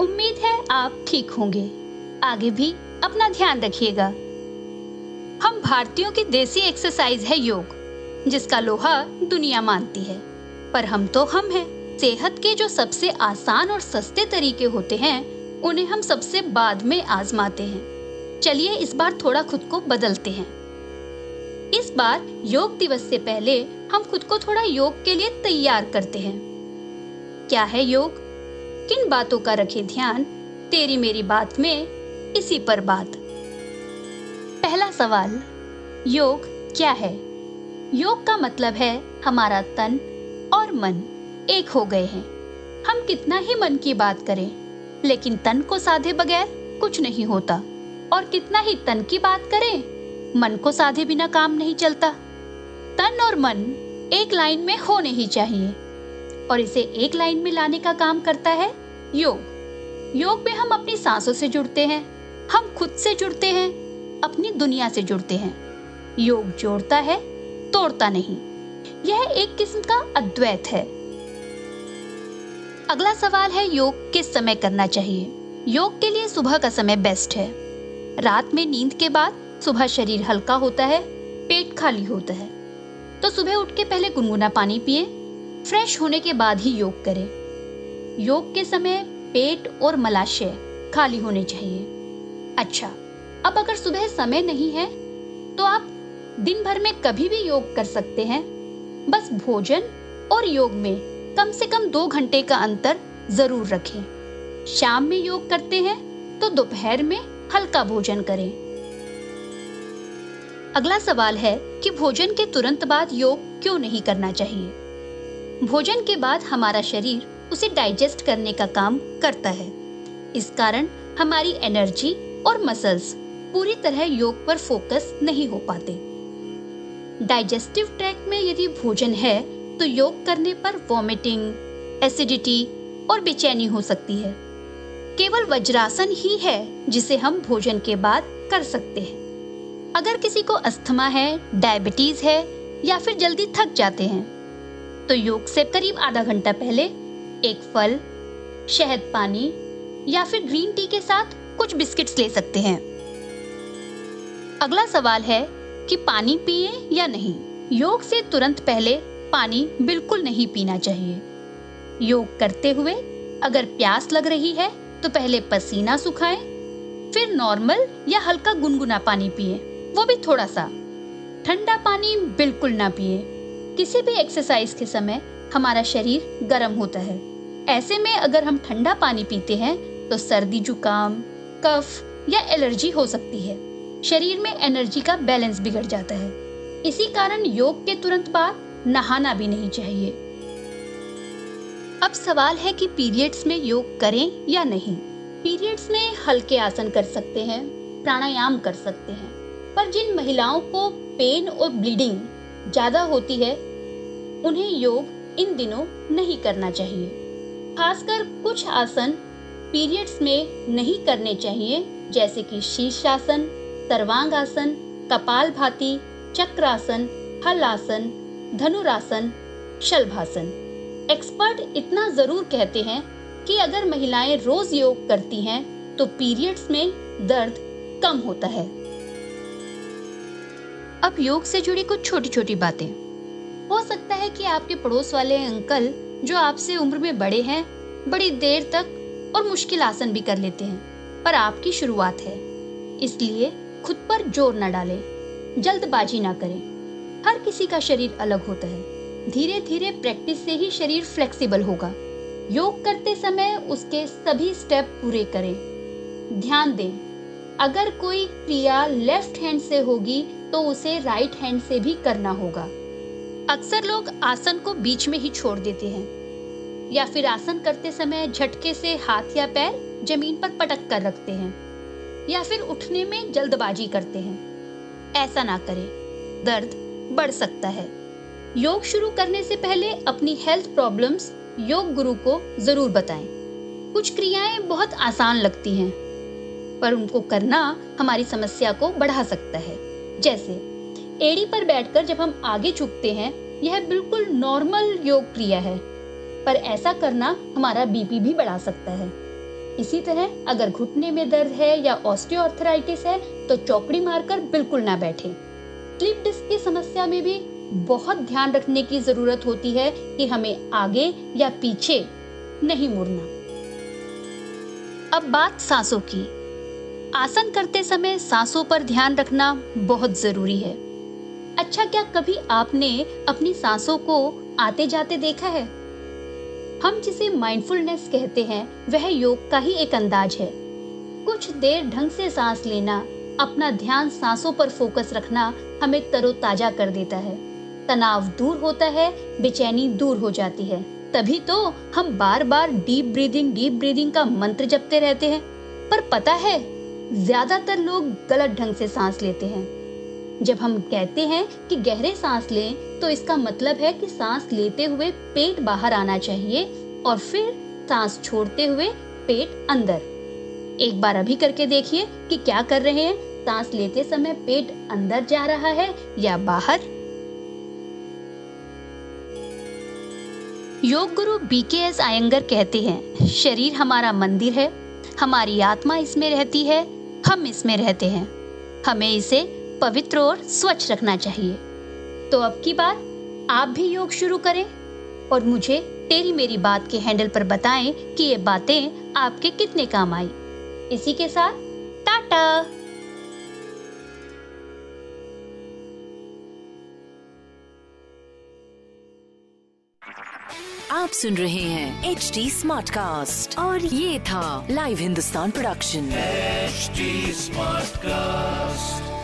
उम्मीद है आप ठीक होंगे। आगे भी अपना ध्यान रखिएगा। हम भारतीयों की देसी एक्सरसाइज है योग, जिसका लोहा दुनिया मानती है। पर हम तो हम हैं। सेहत के जो सबसे आसान और सस्ते तरीके होते हैं, उन्हें हम सबसे बाद में आजमाते हैं। चलिए इस बार थोड़ा खुद को बदलते हैं। इस बार योग दिवस से पहले हम खुद को थोड़ा योग के लिए तैयार करते हैं। क्या है योग? किन बातों का रखे ध्यान? तेरी मेरी बात में इसी पर बात। पहला सवाल, योग क्या है? योग का मतलब है हमारा तन और मन एक हो गए हैं। हम कितना ही मन की बात करें, लेकिन तन को साधे बगैर कुछ नहीं होता। और कितना ही तन की बात करें, मन को साधे बिना काम नहीं चलता। तन और मन एक लाइन में होने ही चाहिए। और इसे एक लाइन में लाने का काम करता है योग। योग में हम अपनी सांसों से जुड़ते हैं, हम खुद से जुड़ते हैं, अपनी दुनिया से जुड़ते हैं। योग जोड़ता है, तोड़ता नहीं। यह एक किस्म का अद्वैत है। अगला सवाल है योग किस समय करना चाहिए? योग के लिए सुबह का समय बेस्ट है। रात में नींद के बाद सुबह शरीर हल्का होता है, पेट खाली होता है। तो सुबह उठ के पहले गुनगुना पानी पिए फ्रेश होने के बाद ही योग करें। योग के समय पेट और मलाशय खाली होने चाहिए। अच्छा अब अगर सुबह समय नहीं है तो आप दिन भर में कभी भी योग कर सकते हैं। बस भोजन और योग में कम से कम दो घंटे का अंतर ज़रूर रखें। शाम में योग करते हैं तो दोपहर में हल्का भोजन करें। अगला सवाल है कि भोजन के तुरंत बाद योग क्यों नहीं करना चाहिए? भोजन के बाद हमारा शरीर उसे डाइजेस्ट करने का काम करता है। इस कारण हमारी एनर्जी और मसल्स पूरी तरह योग पर फोकस नहीं हो पाते। डाइजेस्टिव ट्रैक में यदि भोजन है तो योग करने पर वॉमिटिंग एसिडिटी और बेचैनी हो सकती है। केवल वज्रासन ही है जिसे हम भोजन के बाद कर सकते हैं। अगर किसी को अस्थमा है डायबिटीज़ है या फिर जल्दी थक जाते हैं तो योग से करीब आधा घंटा पहले एक फल शहद पानी या फिर ग्रीन टी के साथ कुछ बिस्किट्स ले सकते हैं। अगला सवाल है कि पानी पिए या नहीं। योग से तुरंत पहले पानी बिल्कुल नहीं पीना चाहिए। योग करते हुए अगर प्यास लग रही है तो पहले पसीना सुखाएँ, फिर नॉर्मल या हल्का गुनगुना पानी पिए। वो भी थोड़ा सा। ठंडा पानी बिल्कुल ना पिए। किसी भी एक्सरसाइज के समय हमारा शरीर गर्म होता है। ऐसे में अगर हम ठंडा पानी पीते हैं तो सर्दी जुकाम, कफ या एलर्जी हो सकती है। शरीर में एनर्जी का बैलेंस बिगड़ जाता है। इसी कारण योग के तुरंत बाद नहाना भी नहीं चाहिए। अब सवाल है कि पीरियड्स में योग करें या नहीं? पीरियड्स में हल्के आसन कर सकते हैं, प्राणायाम कर सकते हैं। पर जिन महिलाओं को पेन और ब्लीडिंग ज़्यादा होती है उन्हें योग इन दिनों नहीं करना चाहिए। खासकर कुछ आसन पीरियड्स में नहीं करने चाहिए, जैसे कि शीर्षासन सर्वांग आसन कपाल भाती चक्रासन हल आसन धनुरासन, शलभासन। एक्सपर्ट इतना ज़रूर कहते हैं कि अगर महिलाएँ रोज योग करती हैं तो पीरियड्स में दर्द कम होता है। अब योग से जुड़ी कुछ छोटी छोटी बातें। हो सकता है कि आपके पड़ोस वाले अंकल, जो आपसे उम्र में बड़े हैं, बड़ी देर तक और मुश्किल आसन भी कर लेते हैं, पर आपकी शुरुआत है। इसलिए खुद पर ज़ोर न डालें, जल्दबाजी ना करें। हर किसी का शरीर अलग होता है। धीरे धीरे प्रैक्टिस से ही शरीर फ्लेक्सिबल होगा। योग करते समय उसके सभी स्टेप पूरे करें। ध्यान दें, अगर कोई क्रिया लेफ़्ट हैंड से होगी तो उसे राइट हैंड से भी करना होगा। अक्सर लोग आसन को बीच में ही छोड़ देते हैं, या फिर आसन करते समय झटके से हाथ या पैर ज़मीन पर पटक कर रखते हैं, या फिर उठने में जल्दबाजी करते हैं। ऐसा ना करें, दर्द बढ़ सकता है। योग शुरू करने से पहले अपनी हेल्थ प्रॉब्लम्स योग गुरु को ज़रूर बताएँ। कुछ क्रियाएँ बहुत आसान लगती हैं, पर उनको करना हमारी समस्या को बढ़ा सकता है, जैसे एड़ी पर बैठकर जब हम आगे झुकते हैं, यह बिल्कुल नॉर्मल योग क्रिया है। पर ऐसा करना हमारा बीपी भी बढ़ा सकता है। इसी तरह अगर घुटने में दर्द है या ऑस्टियोआर्थराइटिस है तो चौकड़ी मारकर बिल्कुल ना बैठे। स्लिप डिस्क की समस्या में भी बहुत ध्यान रखने की ज़रूरत होती है कि हमें आगे या पीछे नहीं मुड़ना। अब बात सांसों की। आसन करते समय सांसों पर ध्यान रखना बहुत ज़रूरी है। अच्छा क्या कभी आपने अपनी सांसों को आते जाते देखा है? हम जिसे माइंडफुलनेस कहते हैं, वह योग का ही एक अंदाज है। कुछ देर ढंग से सांस लेना, अपना ध्यान सांसों पर फोकस रखना हमें तरोताजा कर देता है। तनाव दूर होता है, बेचैनी दूर हो जाती है। तभी तो हम बार बार डीप ब्रीदिंग डीप ब्रीदिंग का मंत्र जपते रहते हैं। पर पता है, ज़्यादातर लोग गलत ढंग से सांस लेते हैं। जब हम कहते हैं कि गहरे सांस लें तो इसका मतलब है कि सांस लेते हुए पेट बाहर आना चाहिए और फिर सांस छोड़ते हुए पेट अंदर। एक बार अभी करके देखिए कि क्या कर रहे हैं। सांस लेते समय पेट अंदर जा रहा है या बाहर? योग गुरु बी के एस आयंगर कहते हैं, शरीर हमारा मंदिर है। हमारी आत्मा इसमें रहती है। हम इसमें रहते हैं। हमें इसे पवित्र और स्वच्छ रखना चाहिए। तो अब की बार आप भी योग शुरू करें। और मुझे तेरी मेरी बात के हैंडल पर बताएँ कि ये बातें आपके कितने काम आई। इसी के साथ टाटा! आप सुन रहे हैं एच डी स्मार्ट कास्ट और ये था live Hindustan production smart cast